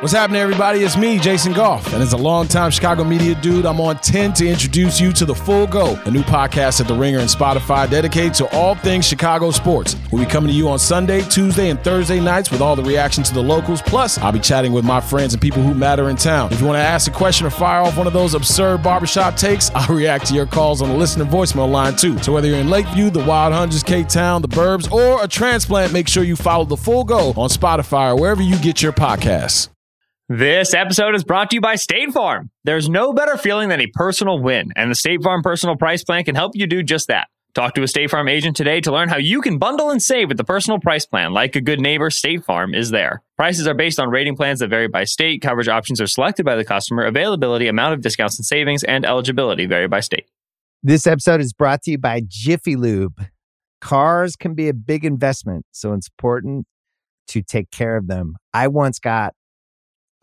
What's happening, everybody? It's me, Jason Goff, and as a longtime Chicago media dude, I'm on 10 to introduce you to The Full Go, a new podcast at The Ringer and Spotify dedicated to all things Chicago sports. We'll be coming to you on Sunday, Tuesday, and Thursday nights with all the reaction to the locals. Plus, I'll be chatting with my friends and people who matter in town. If you want to ask a question or fire off one of those absurd barbershop takes, I'll react to your calls on the listener voicemail line too. So whether you're in Lakeview, the Wild Hundreds, K-Town, the Burbs, or a transplant, make sure you follow The Full Go on Spotify or wherever you get your podcasts. This episode is brought to you by State Farm. There's no better feeling than a personal win, and the State Farm Personal Price Plan can help you do just that. Talk to a State Farm agent today to learn how you can bundle and save with the personal price plan. Like a good neighbor, State Farm is there. Prices are based on rating plans that vary by state. Coverage options are selected by the customer. Availability, amount of discounts and savings, and eligibility vary by state. This episode is brought to you by Jiffy Lube. Cars can be a big investment, so it's important to take care of them. I once got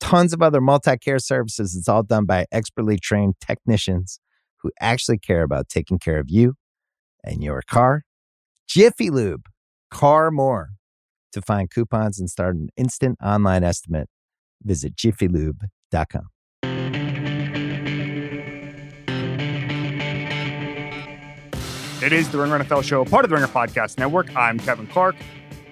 tons of other multi care services. It's all done by expertly trained technicians who actually care about taking care of you and your car. Jiffy Lube, car more. To find coupons and start an instant online estimate, visit jiffylube.com. It is the Ringer NFL show, part of the Ringer Podcast Network. I'm Kevin Clark.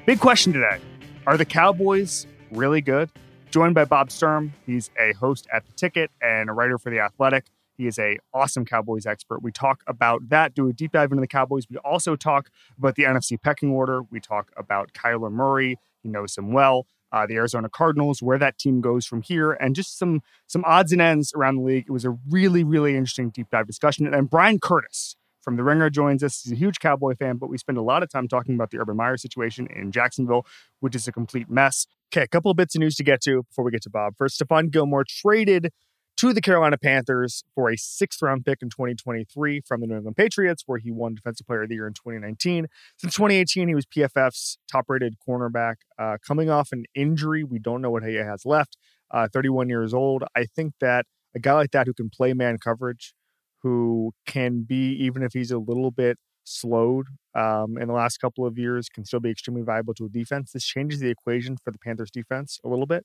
Big question today Are the Cowboys really good? Joined by Bob Sturm. He's a host at The Ticket and a writer for The Athletic. He is a awesome Cowboys expert. We talk about that, do a deep dive into the Cowboys. We also talk about the NFC pecking order. We talk about Kyler Murray. He knows him well. Uh, the Arizona Cardinals, where that team goes from here, and just some some odds and ends around the league. It was a really, really interesting deep dive discussion. And Bryan Curtis from The Ringer joins us. He's a huge Cowboy fan, but we spend a lot of time talking about the Urban Meyer situation in Jacksonville, which is a complete mess. Okay, a couple of bits of news to get to before we get to Bob. First, Stephon Gilmore traded to the Carolina Panthers for a sixth round pick in 2023 from the New England Patriots, where he won Defensive Player of the Year in 2019. Since 2018, he was PFF's top rated cornerback. Uh, coming off an injury, we don't know what he has left. Uh, 31 years old. I think that a guy like that who can play man coverage, who can be, even if he's a little bit slowed um, in the last couple of years, can still be extremely valuable to a defense. This changes the equation for the Panthers defense a little bit.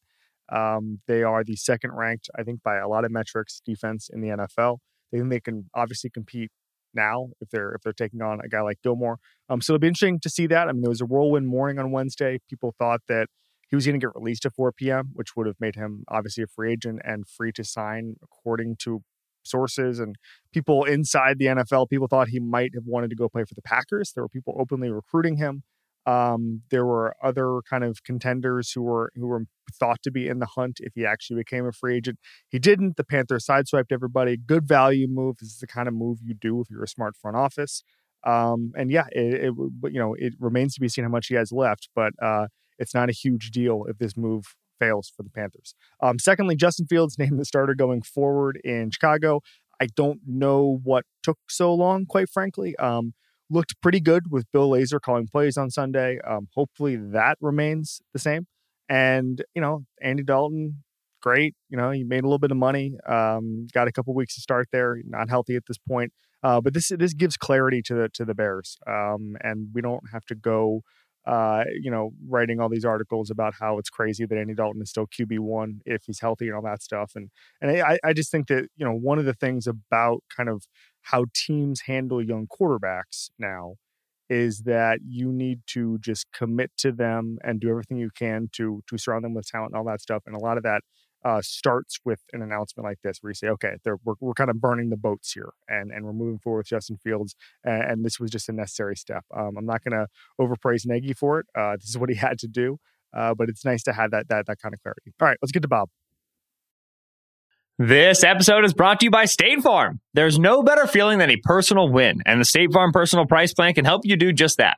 Um, they are the second ranked, I think, by a lot of metrics defense in the NFL. They think they can obviously compete now if they're if they're taking on a guy like Gilmore. Um, so it'll be interesting to see that. I mean, there was a whirlwind morning on Wednesday. People thought that he was going to get released at 4 p.m., which would have made him obviously a free agent and free to sign, according to sources and people inside the NFL. People thought he might have wanted to go play for the Packers. There were people openly recruiting him. Um, there were other kind of contenders who were who were thought to be in the hunt if he actually became a free agent. He didn't. The Panthers sideswiped everybody. Good value move. This is the kind of move you do if you're a smart front office. Um, and yeah, it, it, you know it remains to be seen how much he has left, but uh, it's not a huge deal if this move fails for the Panthers. Um, secondly, Justin Fields named the starter going forward in Chicago. I don't know what took so long, quite frankly. Um, looked pretty good with Bill Lazor calling plays on Sunday. Um, hopefully that remains the same. And, you know, Andy Dalton, great. You know, he made a little bit of money. Um, got a couple weeks to start there. Not healthy at this point. Uh, but this this gives clarity to the to the Bears. Um, and we don't have to go uh, you know, writing all these articles about how it's crazy that Andy Dalton is still QB one if he's healthy and all that stuff. And and I, I just think that you know one of the things about kind of how teams handle young quarterbacks now is that you need to just commit to them and do everything you can to to surround them with talent and all that stuff. And a lot of that uh, starts with an announcement like this, where you say, "Okay, we're we're kind of burning the boats here, and and we're moving forward with Justin Fields, and, and this was just a necessary step." Um, I'm not going to overpraise Nagy for it. Uh, this is what he had to do, uh, but it's nice to have that that that kind of clarity. All right, let's get to Bob. This episode is brought to you by State Farm. There's no better feeling than a personal win, and the State Farm Personal Price Plan can help you do just that.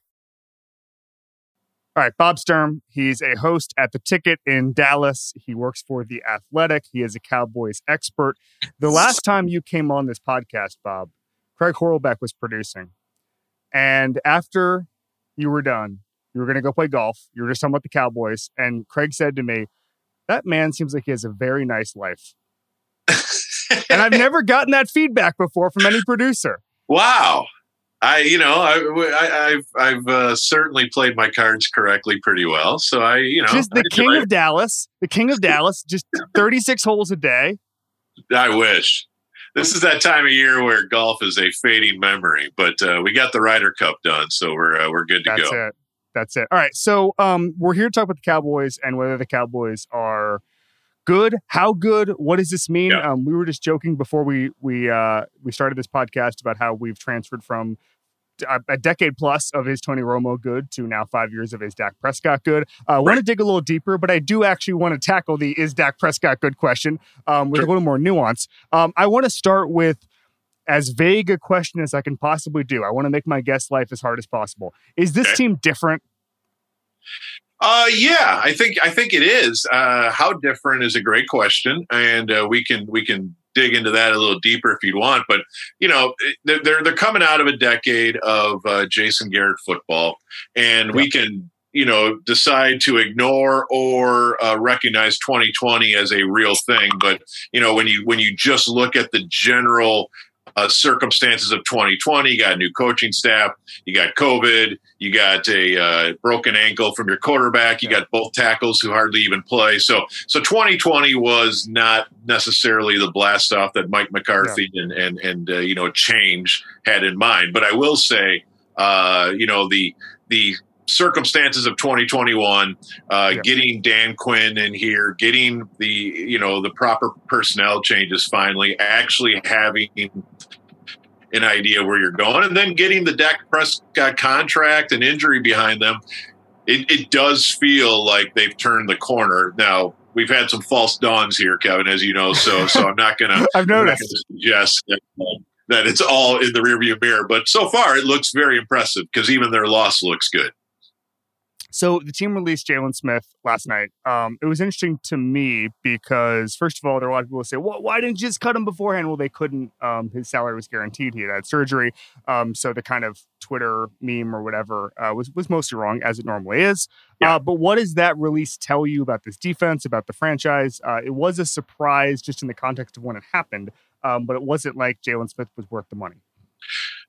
All right, Bob Sturm. He's a host at The Ticket in Dallas. He works for The Athletic. He is a Cowboys expert. The last time you came on this podcast, Bob, Craig Horlbeck was producing. And after you were done, you were going to go play golf. You were just talking about the Cowboys. And Craig said to me, That man seems like he has a very nice life. and I've never gotten that feedback before from any producer. Wow. I, you know, I, have I've uh, certainly played my cards correctly pretty well. So I, you know, just the king of Dallas, the king of Dallas, just 36 holes a day. I wish. This is that time of year where golf is a fading memory, but uh, we got the Ryder Cup done, so we're uh, we're good to That's go. That's it. That's it. All right, so um, we're here to talk about the Cowboys and whether the Cowboys are good. How good? What does this mean? Yeah. Um, we were just joking before we we uh, we started this podcast about how we've transferred from a decade plus of his Tony Romo good to now five years of his Dak Prescott good. I uh, right. want to dig a little deeper, but I do actually want to tackle the is Dak Prescott good question um, with sure. a little more nuance. Um, I want to start with as vague a question as I can possibly do. I want to make my guest life as hard as possible. Is this okay. team different? Uh, yeah, I think I think it is. Uh, how different is a great question, and uh, we can we can dig into that a little deeper if you want. But you know, they're they're coming out of a decade of uh, Jason Garrett football, and yep. we can you know decide to ignore or uh, recognize 2020 as a real thing. But you know, when you when you just look at the general uh, circumstances of 2020. You got a new coaching staff. You got COVID. You got a uh, broken ankle from your quarterback. You got both tackles who hardly even play. So, so 2020 was not necessarily the blast off that Mike McCarthy yeah. and and and uh, you know change had in mind. But I will say, uh, you know the the circumstances of 2021 uh, yeah. getting dan quinn in here getting the you know the proper personnel changes finally actually having an idea where you're going and then getting the Dak Prescott contract and injury behind them it, it does feel like they've turned the corner. Now we've had some false dawns here kevin as you know so so i'm not gonna i've noticed. suggest that, that it's all in the rearview mirror but so far it looks very impressive because even their loss looks good so the team released Jaylon Smith last night. Um, it was interesting to me because, first of all, there are a lot of people who say, "Well, why didn't you just cut him beforehand?" Well, they couldn't. Um, his salary was guaranteed. He had had surgery. Um, so the kind of Twitter meme or whatever uh, was was mostly wrong, as it normally is. Yeah. Uh, but what does that release tell you about this defense, about the franchise? Uh, it was a surprise just in the context of when it happened, um, but it wasn't like Jaylon Smith was worth the money.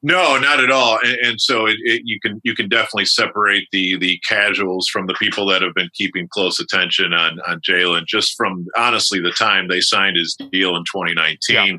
No, not at all. And, and so it, it, you can you can definitely separate the the casuals from the people that have been keeping close attention on on Jaylon just from honestly the time they signed his deal in 2019. Yeah.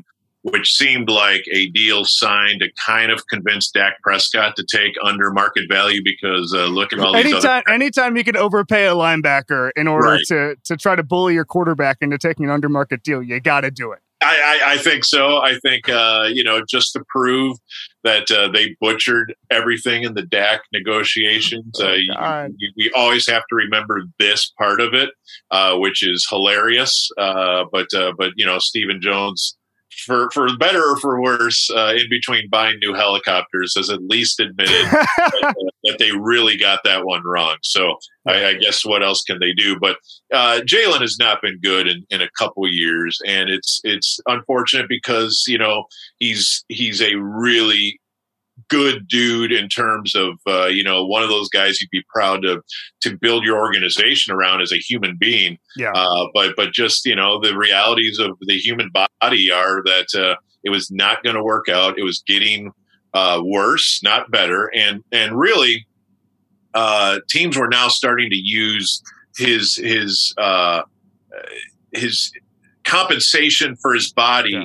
Which seemed like a deal signed to kind of convince Dak Prescott to take under market value because uh, look at all anytime, these other- anytime you can overpay a linebacker in order right. to to try to bully your quarterback into taking an under market deal, you got to do it. I, I, I, think so. I think uh, you know just to prove that uh, they butchered everything in the Dak negotiations. Oh, uh, you, you, we always have to remember this part of it, uh, which is hilarious. Uh, but uh, but you know Stephen Jones for for better or for worse, uh, in between buying new helicopters, has at least admitted that, that, they really got that one wrong. So I, I guess what else can they do? But uh, Jaylon has not been good in, in a couple years, and it's it's unfortunate because you know he's he's a really good dude in terms of uh, you know one of those guys you'd be proud to to build your organization around as a human being. Yeah. Uh, but but just you know the realities of the human body are that uh, it was not going to work out. It was getting uh, worse, not better, and and really uh, teams were now starting to use his his uh, his compensation for his body. Yeah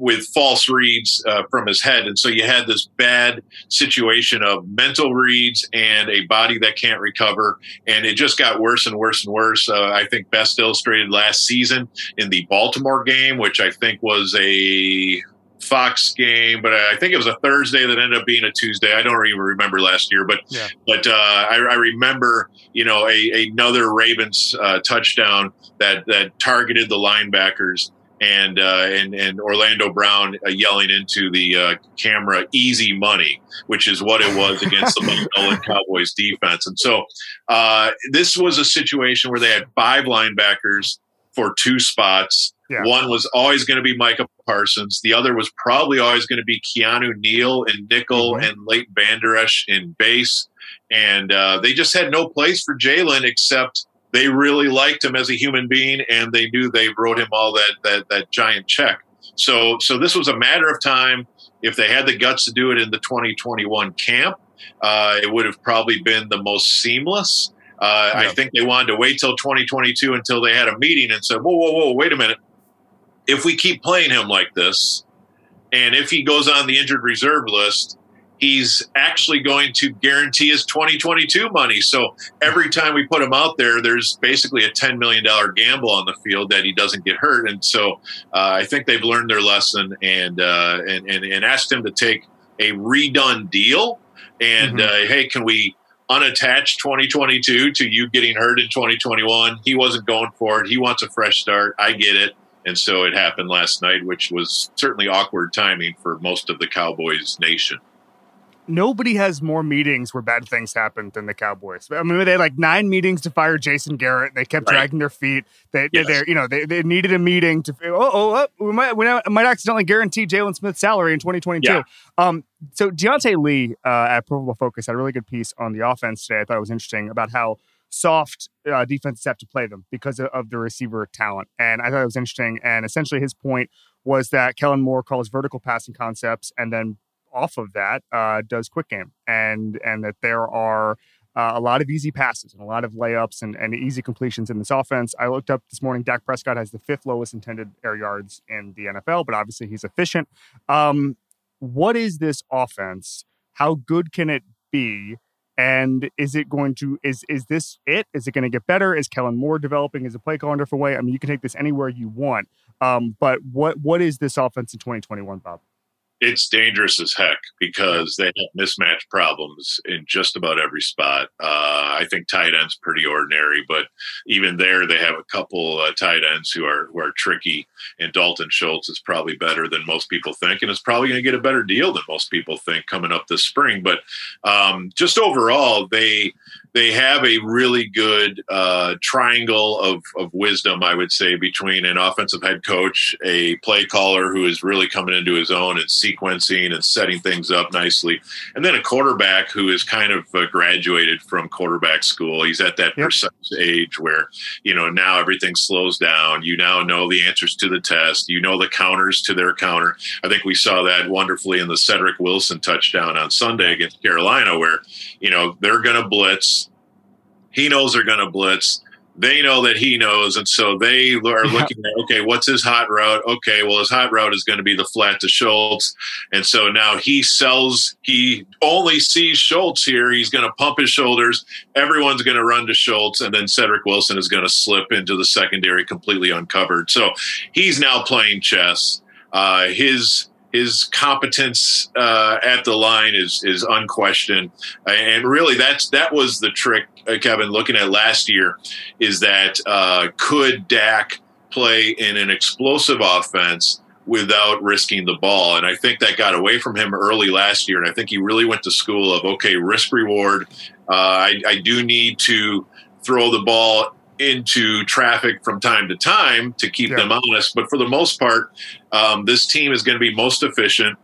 with false reads uh, from his head. And so you had this bad situation of mental reads and a body that can't recover. And it just got worse and worse and worse. Uh, I think best illustrated last season in the Baltimore game, which I think was a Fox game, but I think it was a Thursday that ended up being a Tuesday. I don't even remember last year, but yeah. but uh, I, I, remember you know a, another Ravens uh, touchdown that that targeted the linebackers and uh, and and Orlando Brown uh, yelling into the uh, camera "easy money," which is what it was against the Nolan Cowboys defense. And so uh, this was a situation where they had five linebackers for two spots. Yeah. One was always going to be Micah Parsons. The other was probably always going to be Keanu Neal and nickel Mhm. and Leighton Vander Esch in base. And uh, they just had no place for Jaylon except they really liked him as a human being and they knew they wrote him all that that that giant check. So so this was a matter of time. If they had the guts to do it in the 2021 camp, uh, it would have probably been the most seamless. Uh, I think they wanted to wait till 2022 until they had a meeting and said, "Whoa, whoa, whoa! Wait a minute! If we keep playing him like this, and if he goes on the injured reserve list, he's actually going to guarantee his 2022 money. So every time we put him out there, there's basically a $10 million gamble on the field that he doesn't get hurt. And so uh, I think they've learned their lesson and, uh, and, and, and asked him to take a redone deal. And Mhm. uh, hey, can we unattach 2022 to you getting hurt in 2021? He wasn't going for it. He wants a fresh start. I get it. And so it happened last night, which was certainly awkward timing for most of the Cowboys nation. Nobody has more meetings where bad things happen than the Cowboys. I mean, they had like nine meetings to fire Jason Garrett. They kept Right. dragging their feet. They, they, Yes. they're, you know, they, they needed a meeting to. Oh, oh, oh we might, we might accidentally guarantee Jaylon Smith's salary in 2022. Yeah. Um, so Diante Lee uh, at Pro Football Focus had a really good piece on the offense today. I thought it was interesting about how soft uh, defenses have to play them because of, of the receiver talent, and I thought it was interesting. And essentially, his point was that Kellen Moore calls vertical passing concepts, and then off of that uh, does quick game and and that there are uh, a lot of easy passes and a lot of layups and, and easy completions in this offense. I looked up this morning. Dak Prescott has the fifth lowest intended air yards in the NFL, but obviously he's efficient. Um, what is this offense? How good can it be? And is it going to is is this it? Is it going to get better? Is Kellen Moore developing as a play caller in a different way? I mean, you can take this anywhere you want. Um, but what what is this offense in 2021, Bob? It's dangerous as heck because they have mismatch problems in just about every spot. Uh, I think tight ends pretty ordinary, but even there they have a couple uh, tight ends who are who are tricky. And Dalton Schultz is probably better than most people think, and is probably going to get a better deal than most people think coming up this spring. But um, just overall, they they have a really good uh, triangle of, of wisdom, I would say, between an offensive head coach, a play caller who is really coming into his own and sequencing and setting things up nicely, and then a quarterback who is kind of uh, graduated from quarterback school. He's at that Yep. precise age where, you know, now everything slows down. You now know the answers to the test, you know the counters to their counter. I think we saw that wonderfully in the Cedric Wilson touchdown on Sunday against Carolina, where, you know, they're going to blitz he knows they're going to blitz. They know that he knows, and so they are Yeah. looking at okay, what's his hot route? Okay, well, his hot route is going to be the flat to Schultz, and so now he sells. He only sees Schultz here. He's going to pump his shoulders. Everyone's going to run to Schultz, and then Cedric Wilson is going to slip into the secondary completely uncovered. So he's now playing chess. Uh, his his competence uh, at the line is is unquestioned, and really that's that was the trick, Kevin. Looking at last year, is that uh, could Dak play in an explosive offense without risking the ball? And I think that got away from him early last year, and I think he really went to school of okay, risk reward. Uh, I, I do need to throw the ball into traffic from time to time to keep Yeah. them honest. But for the most part, um, this team is going to be most efficient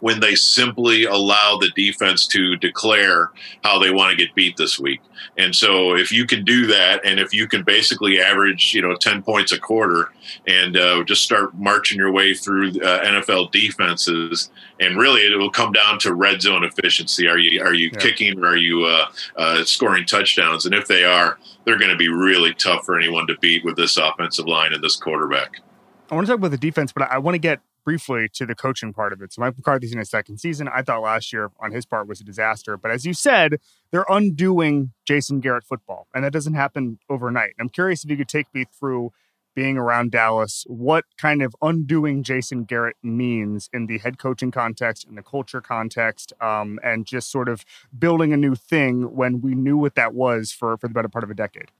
when they simply allow the defense to declare how they want to get beat this week. And so if you can do that, and if you can basically average, you know, 10 points a quarter and uh, just start marching your way through uh, NFL defenses, and really it will come down to red zone efficiency. Are you are you yeah. kicking or are you uh, uh scoring touchdowns? And if they are, they're going to be really tough for anyone to beat with this offensive line and this quarterback. I want to talk about the defense, but I want to get briefly to the coaching part of it. So Mike McCarthy's in his second season. I thought last year on his part was a disaster. But as you said, they're undoing Jason Garrett football, and that doesn't happen overnight. I'm curious if you could take me through being around Dallas, what kind of undoing Jason Garrett means in the head coaching context, in the culture context, um, and just sort of building a new thing when we knew what that was for, for the better part of a decade.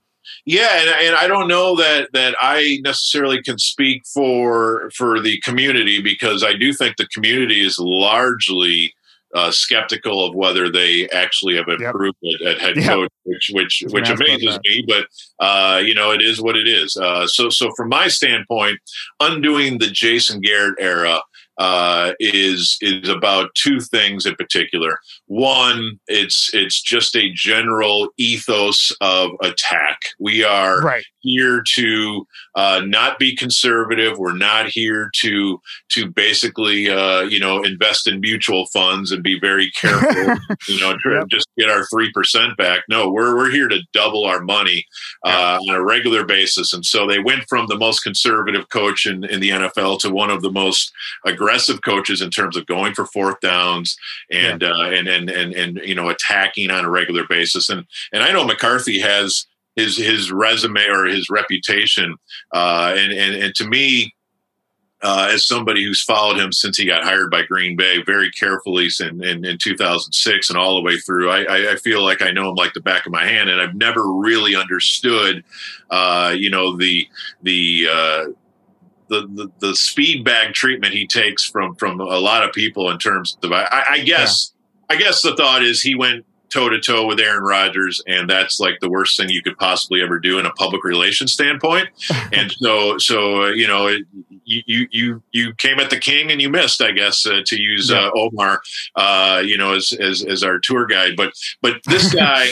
Yeah, and, and I don't know that that I necessarily can speak for for the community because I do think the community is largely uh, skeptical of whether they actually have improved yep. at, at, head yep. coach, which which which amazes me. But uh, you know, it is what it is. Uh, so so from my standpoint, undoing the Jason Garrett era uh, is is about two things in particular. One, it's it's just a general ethos of attack. We are right. Here to uh, not be conservative. We're not here to to basically uh, you know invest in mutual funds and be very careful. you know, yep. just get our three percent back. No, we're we're here to double our money uh, on a regular basis. And so they went from the most conservative coach in, in the NFL to one of the most aggressive coaches in terms of going for fourth downs and uh, and, and and and you know attacking on a regular basis. And and I know McCarthy has his his resume or his reputation, uh, and and and to me. Uh, as somebody who's followed him since he got hired by Green Bay very carefully in, in, in 2006 and all the way through, I, I, feel like I know him like the back of my hand, and I've never really understood, uh, you know, the the uh, the, the, the speed bag treatment he takes from from a lot of people in terms of I, I guess yeah. I guess the thought is he went toe to toe with Aaron Rodgers, and that's like the worst thing you could possibly ever do in a public relations standpoint. and so, so uh, you know, it, you you you came at the king and you missed, I guess, uh, to use uh, Omar, uh, you know, as, as as our tour guide. But but this guy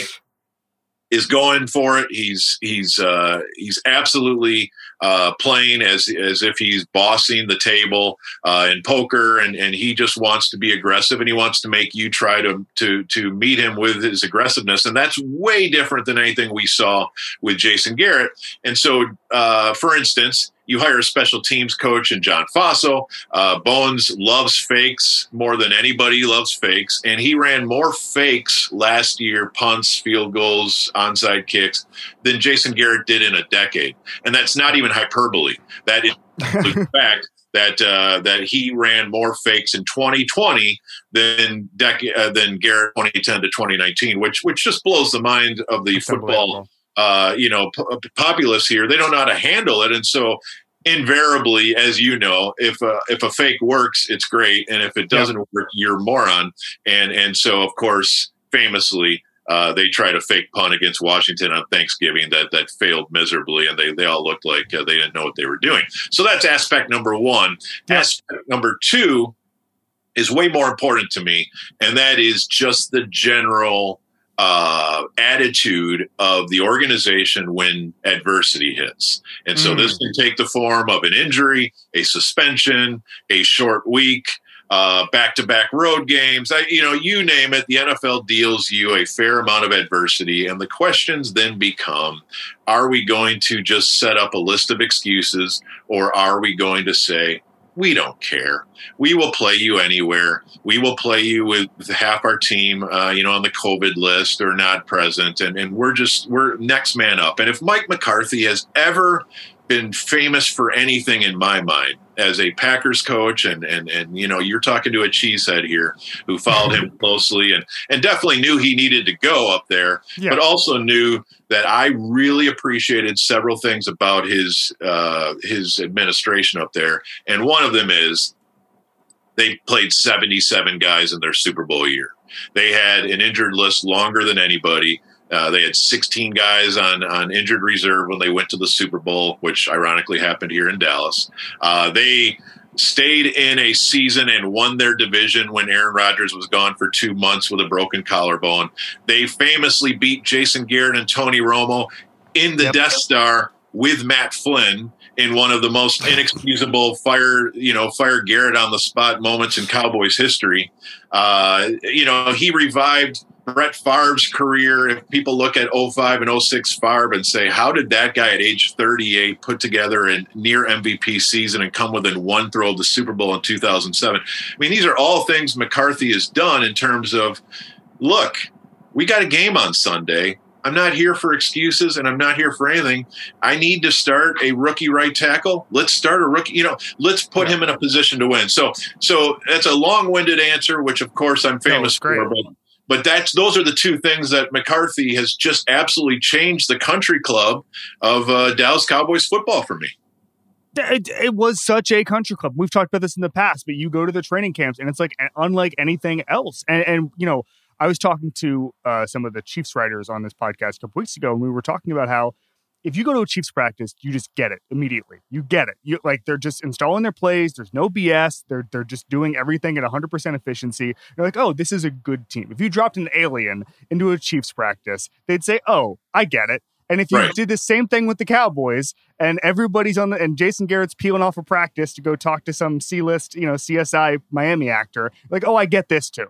is going for it. He's he's uh, he's absolutely uh, playing as as if he's bossing the table uh, in poker, and and he just wants to be aggressive, and he wants to make you try to to to meet him with his aggressiveness, and that's way different than anything we saw with Jason Garrett. And so, uh, for instance you hire a special teams coach in John Fassel. Uh, Bones loves fakes more than anybody loves fakes, and he ran more fakes last year, punts, field goals, onside kicks, than Jason Garrett did in a decade. And that's not even hyperbole. That is the fact that uh, that he ran more fakes in 2020 than dec- uh, than Garrett 2010 to 2019, which which just blows the mind of the That's football uh, you know, p- populace here. They don't know how to handle it, and so invariably, as you know, if a, if a fake works, it's great, and if it doesn't yep. work, you're a moron. And and so, of course, famously. Uh, they tried a fake punt against Washington on Thanksgiving that that failed miserably, and they, they all looked like uh, they didn't know what they were doing. So that's aspect number one. Aspect number two is way more important to me, and that is just the general uh, attitude of the organization when adversity hits. And so mm. this can take the form of an injury, a suspension, a short week, back to back road games. I, you know, you name it, the NFL deals you a fair amount of adversity. And the questions then become are we going to just set up a list of excuses or are we going to say, we don't care. We will play you anywhere. We will play you with half our team, uh, you know, on the COVID list or not present, and and we're just we're next man up. And if Mike McCarthy has ever been famous for anything in my mind as a Packers coach, and and and you know, you're talking to a cheesehead here who followed him closely and and definitely knew he needed to go up there, yeah. but also knew that I really appreciated several things about his uh, his administration up there, and one of them is they played 77 guys in their Super Bowl year. They had an injured list longer than anybody. Uh, they had 16 guys on, on injured reserve when they went to the Super Bowl, which ironically happened here in Dallas. Uh, they stayed in a season and won their division when Aaron Rodgers was gone for two months with a broken collarbone. They famously beat Jason Garrett and Tony Romo in the yep. Death Star with Matt Flynn in one of the most inexcusable fire, you know, fire Garrett on the spot moments in Cowboys history. Uh, you know, he revived Brett Favre's career, if people look at 05 and 06 Favre and say, how did that guy at age 38 put together a near MVP season and come within one throw of the Super Bowl in 2007? I mean, these are all things McCarthy has done in terms of, look, we got a game on Sunday. I'm not here for excuses and I'm not here for anything. I need to start a rookie right tackle. Let's start a rookie, you know, let's put him in a position to win. So so that's a long-winded answer, which of course I'm famous for, but but that's those are the two things that McCarthy has just absolutely changed the country club of uh, Dallas Cowboys football for me. It, it, was such a country club. We've talked about this in the past, but you go to the training camps and it's like unlike anything else. And, and you know, I was talking to uh, some of the Chiefs writers on this podcast a couple weeks ago, and we were talking about how if you go to a Chiefs practice, you just get it immediately. You get it. You like they're just installing their plays. There's no BS. They're they're just doing everything at 100% efficiency. You're like, oh, this is a good team. If you dropped an alien into a Chiefs practice, they'd say, oh, I get it. And if you right. did the same thing with the Cowboys, and everybody's on the and Jason Garrett's peeling off a of practice to go talk to some C list, you know, CSI Miami actor, like, oh, I get this too.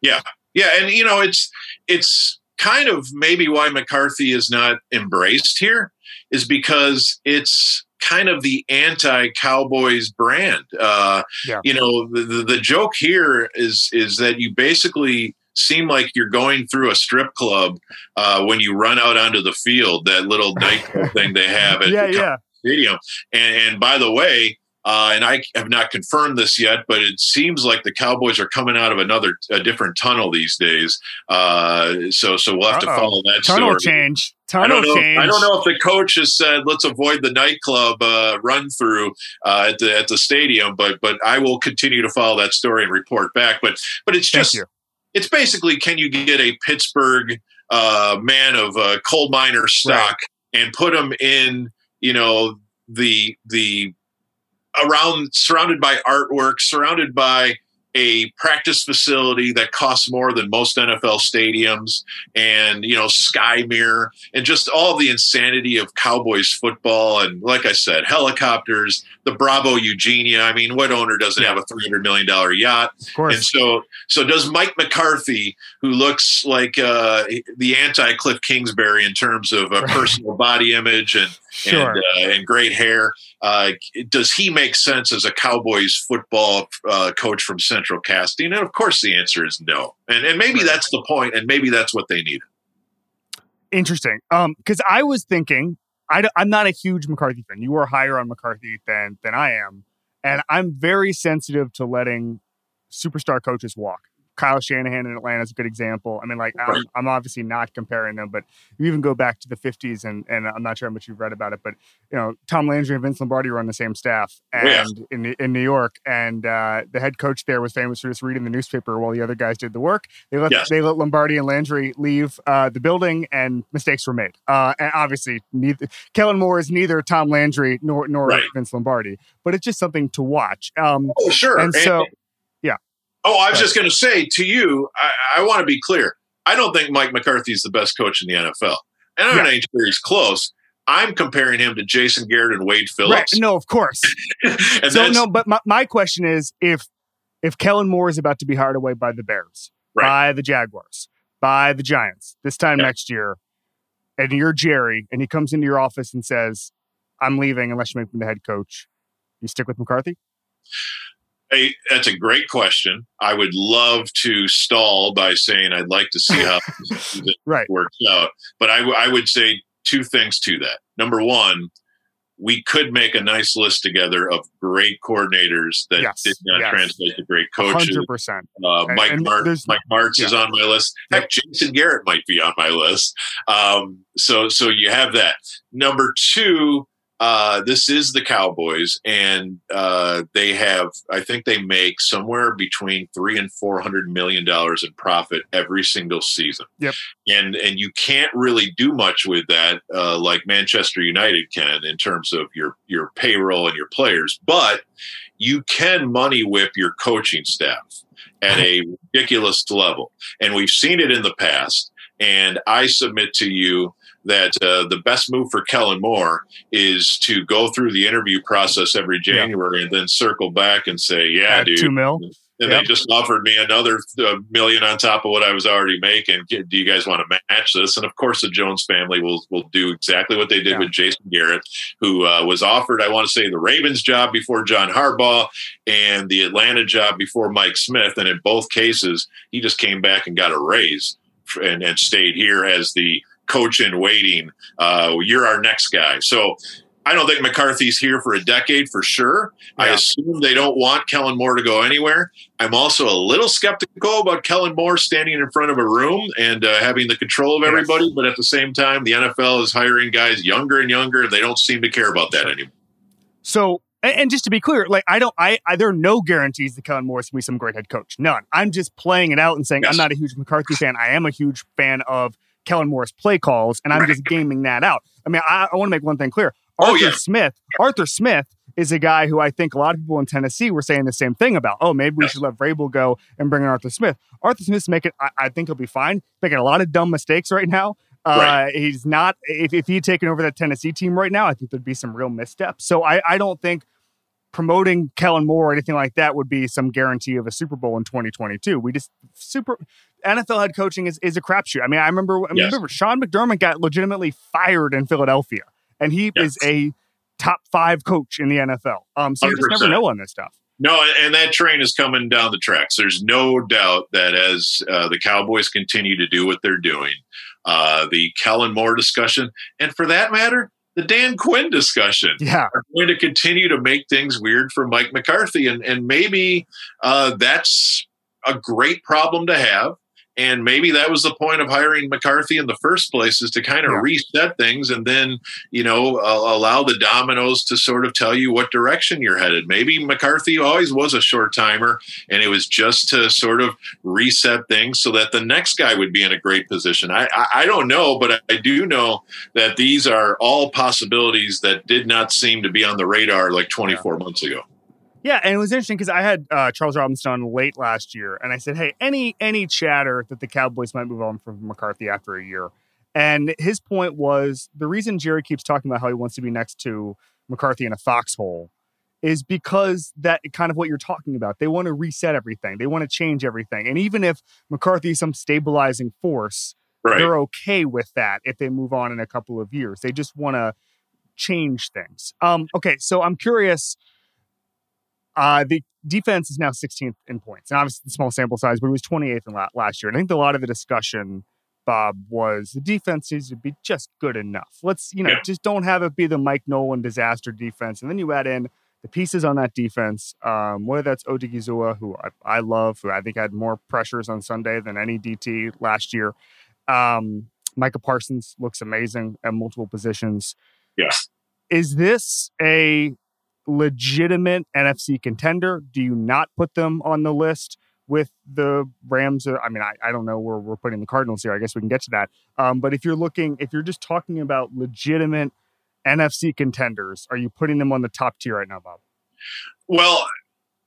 Yeah, yeah, and you know, it's it's kind of maybe why McCarthy is not embraced here is because it's kind of the anti-Cowboys brand. Uh, yeah. You know, the, the joke here is is that you basically seem like you're going through a strip club uh, when you run out onto the field. That little nightclub thing they have at yeah, the yeah. stadium. And, and by the way, uh, and I have not confirmed this yet, but it seems like the Cowboys are coming out of another, a different tunnel these days. Uh, so, so we'll have Uh-oh. to follow that tunnel story. change. Tunnel I don't, know, change. I don't know if the coach has said let's avoid the nightclub uh, run through uh, at the at the stadium, but but I will continue to follow that story and report back. But but it's just it's basically can you get a Pittsburgh uh, man of uh, coal miner stock right. and put him in you know the the around surrounded by artwork, surrounded by a practice facility that costs more than most NFL stadiums and you know sky mirror and just all the insanity of Cowboys football and like I said helicopters the Bravo Eugenia. I mean what owner doesn't have a 300 million dollar yacht? Of course. and so so does Mike McCarthy who looks like uh, the anti Cliff Kingsbury in terms of a personal body image and sure. and, uh, and great hair uh, does he make sense as a Cowboys football uh, coach from Central Casting? And of course, the answer is no. And and maybe right. that's the point, and maybe that's what they needed. Interesting. Um, because I was thinking, I, I'm not a huge McCarthy fan. You are higher on McCarthy than than I am, and I'm very sensitive to letting superstar coaches walk. Kyle Shanahan in Atlanta is a good example. I mean, like I'm, I'm, obviously not comparing them, but you even go back to the 50s, and and I'm not sure how much you've read about it, but you know, Tom Landry and Vince Lombardi were on the same staff, and yeah. in in New York, and uh, the head coach there was famous for just reading the newspaper while the other guys did the work. They let yes. they let Lombardi and Landry leave uh, the building, and mistakes were made. Uh, and obviously, neither Kellen Moore is neither Tom Landry nor nor right. Vince Lombardi, but it's just something to watch. Um, oh, sure, and, and so. Oh, I was just going to say to you, I, I want to be clear. I don't think Mike McCarthy is the best coach in the NFL, and I'm yeah. not sure he's close. I'm comparing him to Jason Garrett and Wade Phillips. Right. No, of course. so no, but my, my question is if if Kellen Moore is about to be hired away by the Bears, right. by the Jaguars, by the Giants this time yeah. next year, and you're Jerry, and he comes into your office and says, "I'm leaving unless you make me the head coach," you stick with McCarthy? Hey, that's a great question. I would love to stall by saying I'd like to see how this right. works out. But I, w- I would say two things to that. Number one, we could make a nice list together of great coordinators that yes, did not yes. translate to great coaches. 100%. Uh, Mike, and Mar- Mike Martz yeah. is on my list. Heck, Jason Garrett might be on my list. Um, so, so you have that. Number two, uh, this is the Cowboys, and uh, they have, I think they make somewhere between three and four hundred million dollars in profit every single season. Yep. And and you can't really do much with that, uh, like Manchester United can in terms of your your payroll and your players, but you can money whip your coaching staff at a ridiculous level, and we've seen it in the past. And I submit to you that uh, the best move for Kellen Moore is to go through the interview process every January yeah. and then circle back and say, "Yeah, At dude, two mil." And yep. they just offered me another uh, million on top of what I was already making. Do you guys want to match this? And of course, the Jones family will will do exactly what they did yeah. with Jason Garrett, who uh, was offered, I want to say, the Ravens job before John Harbaugh and the Atlanta job before Mike Smith. And in both cases, he just came back and got a raise and, and stayed here as the coach in waiting. Uh, you're our next guy. So I don't think McCarthy's here for a decade for sure. Yeah. I assume they don't want Kellen Moore to go anywhere. I'm also a little skeptical about Kellen Moore standing in front of a room and uh, having the control of everybody. Yes. But at the same time, the NFL is hiring guys younger and younger. They don't seem to care about that anymore. So and, just to be clear, like I don't, I, I, there are no guarantees that Kellen Moore is going to be some great head coach. None. I'm just playing it out and saying yes. I'm not a huge McCarthy fan. I am a huge fan of Kellen Moore's play calls, and I'm just gaming that out. I mean, I, I want to make one thing clear. Oh, Arthur oh, yeah. Smith, Arthur Smith is a guy who I think a lot of people in Tennessee were saying the same thing about. Oh, maybe we should let Vrabel go and bring in Arthur Smith. Arthur Smith's making, I, I think he'll be fine. Making a lot of dumb mistakes right now. Uh, right. He's not. If, if he had taken over that Tennessee team right now, I think there'd be some real missteps. So I, I don't think promoting Kellen Moore or anything like that would be some guarantee of a Super Bowl in 2022. We just super NFL head coaching is, is a crapshoot. I mean, I remember I yes. remember Sean McDermott got legitimately fired in Philadelphia, and he yes. is a top five coach in the NFL. Um, so 100%. you just never know on this stuff. No, and that train is coming down the tracks. There's no doubt that as uh, the Cowboys continue to do what they're doing, uh, the Kellen Moore discussion, and for that matter, the Dan Quinn discussion yeah. are going to continue to make things weird for Mike McCarthy. And, and maybe uh, that's a great problem to have. And maybe that was the point of hiring McCarthy in the first place is to kind of yeah. reset things and then, you know, uh, allow the dominoes to sort of tell you what direction you're headed. Maybe McCarthy always was a short timer and it was just to sort of reset things so that the next guy would be in a great position. I, I, I don't know, but I do know that these are all possibilities that did not seem to be on the radar like 24 yeah. months ago. Yeah, and it was interesting because I had uh, Charles Robinson on late last year, and I said, "Hey, any any chatter that the Cowboys might move on from McCarthy after a year?" And his point was the reason Jerry keeps talking about how he wants to be next to McCarthy in a foxhole is because that kind of what you're talking about. They want to reset everything. They want to change everything. And even if McCarthy is some stabilizing force, right. they're okay with that if they move on in a couple of years. They just want to change things. Um, okay, so I'm curious uh, the defense is now 16th in points, and obviously the small sample size, but it was 28th in la- last year. And I think a lot of the discussion, Bob, was the defense needs to be just good enough. Let's you know yeah. just don't have it be the Mike Nolan disaster defense, and then you add in the pieces on that defense. Um, whether that's Odighizuwa, who I, I, love, who I think had more pressures on Sunday than any DT last year. Um, Micah Parsons looks amazing at multiple positions. Yes. Is this a legitimate NFC contender? Do you not put them on the list with the Rams? I mean, I, I don't know where we're putting the Cardinals here. I guess we can get to that. Um, but if you're looking, if you're just talking about legitimate NFC contenders, are you putting them on the top tier right now, Bob? Well,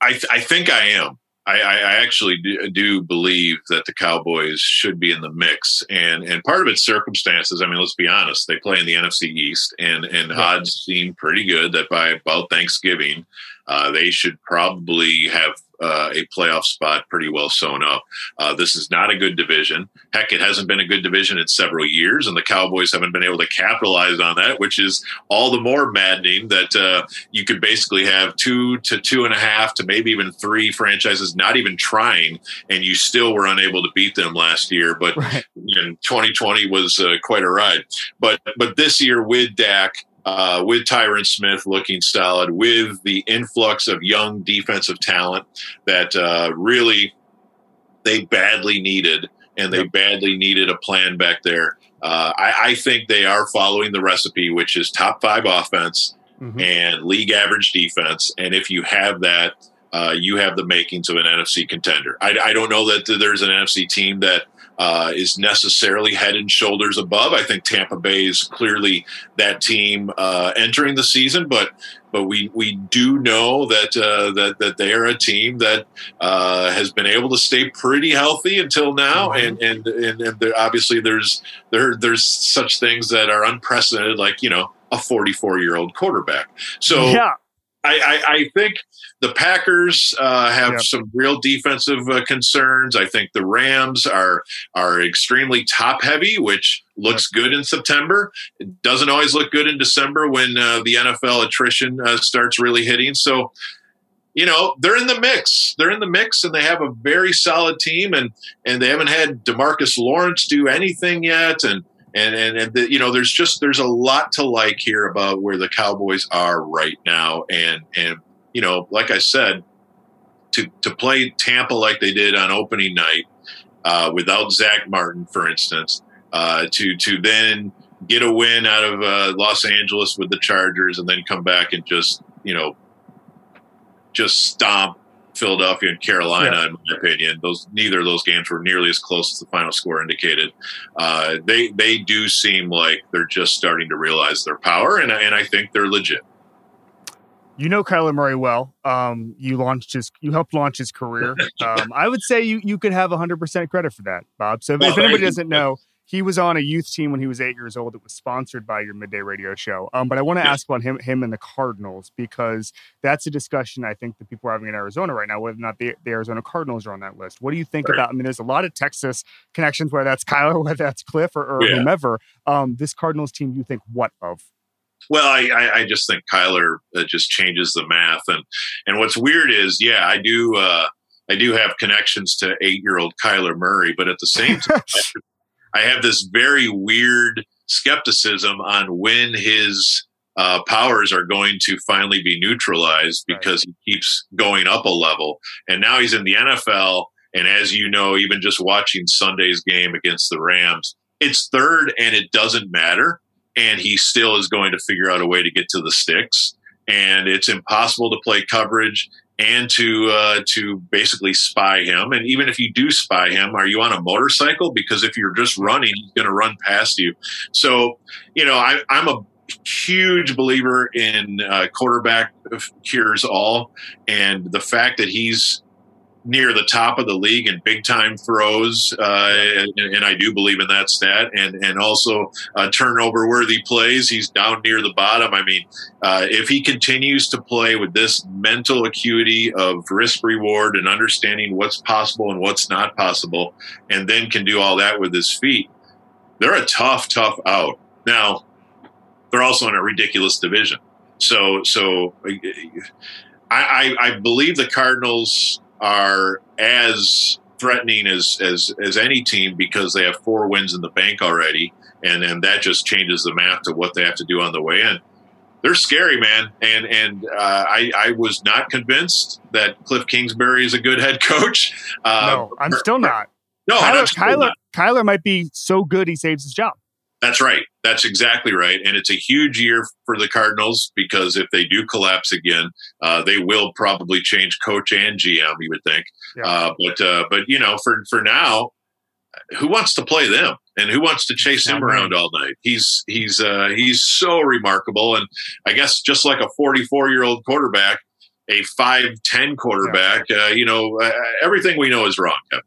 I, th- I think I am. I, I actually do, do, believe that the Cowboys should be in the mix, and and part of it's circumstances. I mean, let's be honest; they play in the NFC East, and and yeah. odds seem pretty good that by about Thanksgiving, uh, they should probably have uh, a playoff spot pretty well sewn up. Uh, this is not a good division. Heck, it hasn't been a good division in several years, and the Cowboys haven't been able to capitalize on that, which is all the more maddening that uh, you could basically have two to two and a half to maybe even three franchises not even trying, and you still were unable to beat them last year. But right. 2020 was uh, quite a ride. But but this year with Dak uh, with Tyron Smith looking solid, with the influx of young defensive talent that uh, really they badly needed, and they yep. badly needed a plan back there. Uh, I, I, think they are following the recipe, which is top five offense, mm-hmm. and league average defense. And if you have that, uh, you have the makings of an NFC contender. I, I, don't know that there's an NFC team that uh, is necessarily head and shoulders above. I think Tampa Bay is clearly that team uh, entering the season, but but we we do know that uh, that that they are a team that uh, has been able to stay pretty healthy until now, mm-hmm. and and and, and there, obviously there's there there's such things that are unprecedented, like you know a 44 year old quarterback. So yeah. I, I, I think the Packers uh, have yep. some real defensive uh, concerns. I think the Rams are are extremely top heavy, which looks yep. good in September. It doesn't always look good in December when uh, the NFL attrition uh, starts really hitting. So, you know, they're in the mix. They're in the mix, and they have a very solid team. and And they haven't had Demarcus Lawrence do anything yet, and and and, and the, you know there's just there's a lot to like here about where the Cowboys are right now and and you know like I said to to play Tampa like they did on opening night uh, without Zach Martin for instance uh, to to then get a win out of uh, Los Angeles with the Chargers and then come back and just you know just stomp Philadelphia and Carolina, yeah. in my opinion. Those neither of those games were nearly as close as the final score indicated. Uh, they they do seem like they're just starting to realize their power, and and I think they're legit. You know Kyler Murray well. Um, you launched his, you helped launch his career. Um, I would say you you could have 100 percent credit for that, Bob. So if, if anybody doesn't know, he was on a youth team when he was eight years old. It was sponsored by your midday radio show. Um, but I want to ask about him, him and the Cardinals because that's a discussion I think that people are having in Arizona right now, whether or not the, the Arizona Cardinals are on that list. What do you think right. about? I mean, there's a lot of Texas connections, whether that's Kyler, whether that's Cliff, or, or yeah. whomever. Um, this Cardinals team, you think what of? Well, I, I, I just think Kyler uh, just changes the math, and and what's weird is, yeah, I do. Uh, I do have connections to eight year old Kyler Murray, but at the same time, I have this very weird skepticism on when his uh, powers are going to finally be neutralized because right. he keeps going up a level. And now he's in the NFL. And as you know, even just watching Sunday's game against the Rams, it's third and it doesn't matter. And he still is going to figure out a way to get to the sticks. And it's impossible to play coverage and to uh, to basically spy him. And even if you do spy him, are you on a motorcycle? Because if you're just running, he's going to run past you. So, you know, I, I'm a huge believer in uh, quarterback cures all, and the fact that he's near the top of the league in big time throws, uh, and, and, I do believe in that stat, and and also uh, turnover worthy plays. He's down near the bottom. I mean, uh, if he continues to play with this mental acuity of risk reward and understanding what's possible and what's not possible, and then can do all that with his feet, they're a tough, tough out. Now, they're also in a ridiculous division. So, so. I, I, I believe the Cardinals are as threatening as, as as any team because they have four wins in the bank already, and and that just changes the math to what they have to do on the way in. They're scary, man, and and uh, I I was not convinced that Cliff Kingsbury is a good head coach. Uh, no, I'm still not. No, Kyler, Kyler. Kyler might be so good he saves his job. That's right. That's exactly right. And it's a huge year for the Cardinals because if they do collapse again, uh, they will probably change coach and GM. You would think, yeah. uh, but uh, but you know, for for now, who wants to play them and who wants to chase him around all night? He's he's uh, he's so remarkable, and I guess just like a 44 year old quarterback, a 5'10 quarterback, yeah. Uh, you know, uh, everything we know is wrong. Kevin.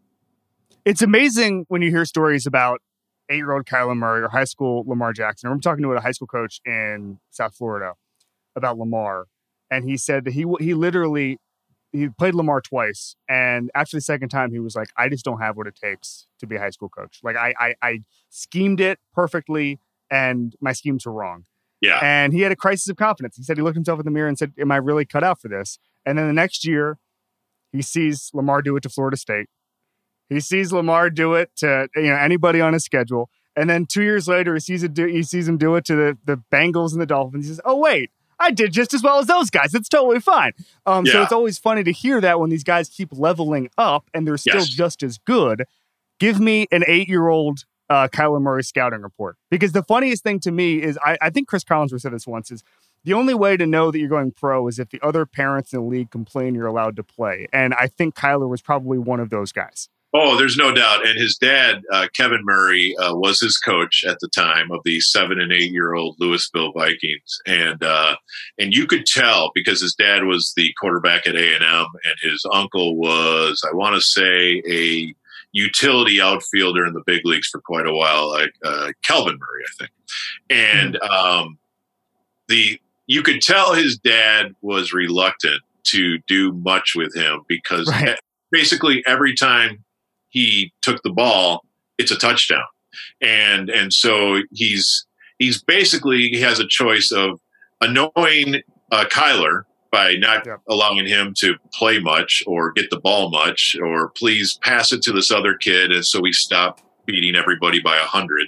It's amazing when you hear stories about eight year old Kyler Murray or high school Lamar Jackson. I'm talking to a high school coach in South Florida about Lamar, and he said that he he literally he played Lamar twice, and after the second time, he was like, "I just don't have what it takes to be a high school coach. Like I I, I schemed it perfectly, and my schemes were wrong." Yeah, and he had a crisis of confidence. He said he looked himself in the mirror and said, "Am I really cut out for this?" And then the next year, he sees Lamar do it to Florida State he sees Lamar do it to you know anybody on his schedule, and then two years later, he sees it do, he sees him do it to the the Bengals and the Dolphins. He says, "Oh wait, I did just as well as those guys. It's totally fine." Um, yeah. So it's always funny to hear that when these guys keep leveling up and they're still yes. just as good. Give me an eight year old uh, Kyler Murray scouting report because the funniest thing to me is I, I think Chris Collinsworth said this once is the only way to know that you're going pro is if the other parents in the league complain you're allowed to play. And I think Kyler was probably one of those guys. Oh, there's no doubt. And his dad, uh, Kevin Murray, uh, was his coach at the time of the seven and eight year old Lewisville Vikings, and uh, and you could tell because his dad was the quarterback at A and M, and his uncle was, I want to say, a utility outfielder in the big leagues for quite a while, like uh, Calvin Murray, I think. And mm-hmm. um, the you could tell his dad was reluctant to do much with him because right. basically every time he took the ball, it's a touchdown. And and so he's he's basically he has a choice of annoying uh, Kyler by not yeah. allowing him to play much or get the ball much, or please pass it to this other kid, and so we stop beating everybody by a hundred,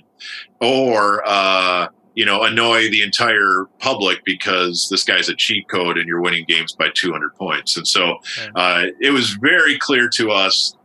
or uh, you know annoy the entire public because this guy's a cheat code and you're winning games by 200 points. And so uh, it was very clear to us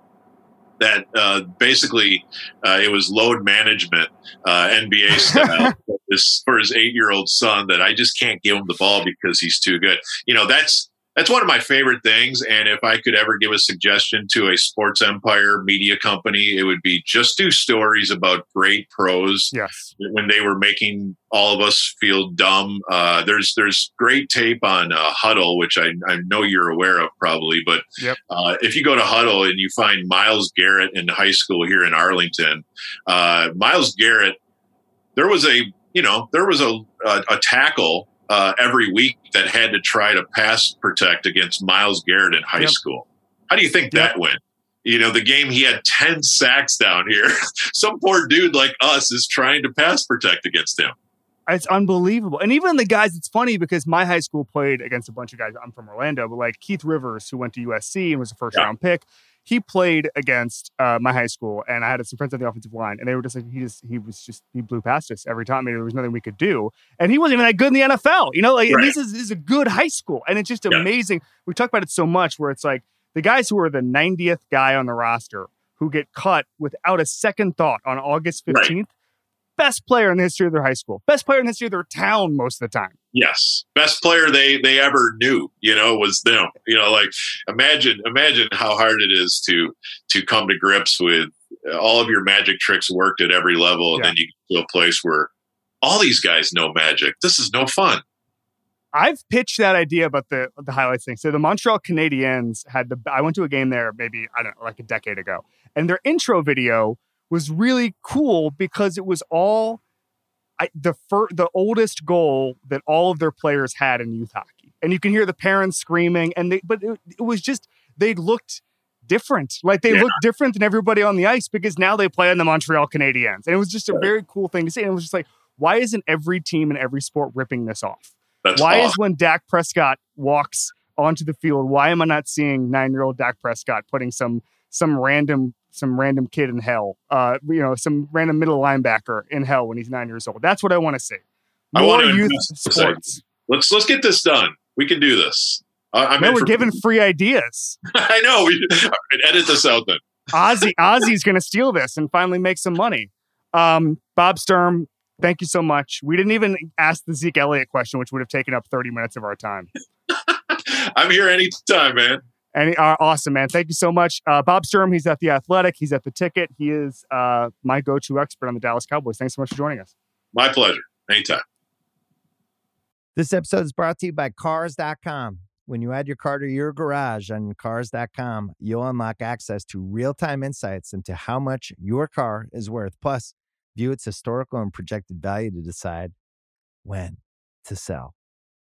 that uh, basically uh, it was load management uh, NBA style for his, for his eight year old son that I just can't give him the ball because he's too good. You know, that's that's one of my favorite things. And if I could ever give a suggestion to a sports empire media company, it would be just do stories about great pros. Yes. When they were making all of us feel dumb. Uh, there's there's great tape on uh, Hudl, which I, I know you're aware of probably. But yep. uh, if you go to Hudl and you find Myles Garrett in high school here in Arlington, uh, Myles Garrett, there was a you know there was a, a, a tackle uh, every week that had to try to pass protect against Myles Garrett in high yep. school. How do you think yep. that went? You know, the game he had 10 sacks down here. Some poor dude like us is trying to pass protect against him. It's unbelievable. And even the guys, it's funny because my high school played against a bunch of guys. I'm from Orlando, but like Keith Rivers, who went to USC and was a first yeah. round pick he played against uh, my high school, and I had some friends on the offensive line, and they were just like, he just he was just he blew past us every time. I mean, there was nothing we could do, and he wasn't even that good in the NFL. You know, like right. this, is, this is a good high school, and it's just yeah. amazing. We talk about it so much, where it's like the guys who are the 90th guy on the roster who get cut without a second thought on August 15th. Right best player in the history of their high school, best player in the history of their town most of the time. Yes, best player they they ever knew, you know, was them. You know, like imagine imagine how hard it is to to come to grips with uh, all of your magic tricks worked at every level, and then you get to a place where all these guys know magic. This is no fun. I've pitched that idea about the the highlights thing. So the Montreal Canadiens had the I went to a game there maybe I don't know like a decade ago, and their intro video was really cool because it was all I, the fir- the oldest goal that all of their players had in youth hockey, and you can hear the parents screaming, and they but it, it was just they looked different, like they yeah. looked different than everybody on the ice because now they play on the Montreal Canadiens, and it was just a very cool thing to see. And it was just like, why isn't every team in every sport ripping this off? That's why awesome. is when Dak Prescott walks onto the field, why am I not seeing nine year old Dak Prescott putting some some random some random kid in hell, uh, you know, some random middle linebacker in hell when he's nine years old. That's what I want to see. More I want to youth sports. Let's let's get this done. We can do this. I'm no, we're for- giving free ideas. I know. We edit this out then. Ozzy Ozzy's going to steal this and finally make some money. Um, Bob Sturm, thank you so much. We didn't even ask the Zeke Elliott question, which would have taken up 30 minutes of our time. I'm here anytime, man. And uh, awesome, man. Thank you so much. Uh, Bob Sturm, he's at The Athletic. He's at The Ticket. He is uh, my go to expert on the Dallas Cowboys. Thanks so much for joining us. My pleasure. Anytime. This episode is brought to you by Cars.com. When you add your car to your garage on Cars.com, you'll unlock access to real time insights into how much your car is worth. Plus, view its historical and projected value to decide when to sell.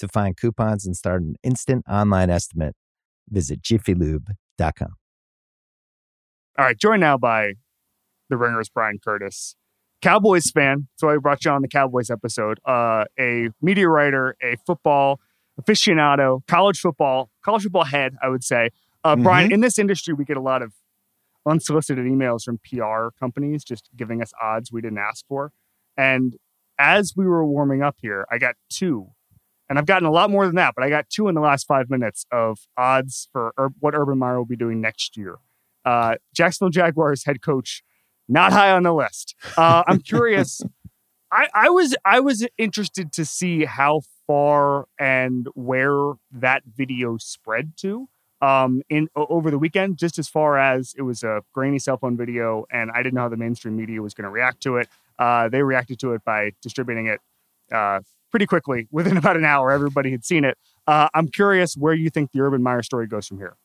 To find coupons and start an instant online estimate, visit jiffylube.com. All right, joined now by the Ringer's Bryan Curtis, Cowboys fan. So I brought you on the Cowboys episode. Uh, a media writer, a football aficionado, college football, college football head, I would say. Uh, Bryan, in this industry, we get a lot of unsolicited emails from PR companies just giving us odds we didn't ask for. And as we were warming up here, I got two, and I've gotten a lot more than that, but I got two in the last five minutes of odds for Ur- what Urban Meyer will be doing next year. Uh, Jacksonville Jaguars head coach, not high on the list. Uh, I'm curious. I, I was I was interested to see how far and where that video spread to um, in over the weekend. Just as far as it was a grainy cell phone video, and I didn't know how the mainstream media was going to react to it. Uh, they reacted to it by distributing it uh, pretty quickly. Within about an hour, everybody had seen it. Uh, I'm curious where you think the Urban Meyer story goes from here.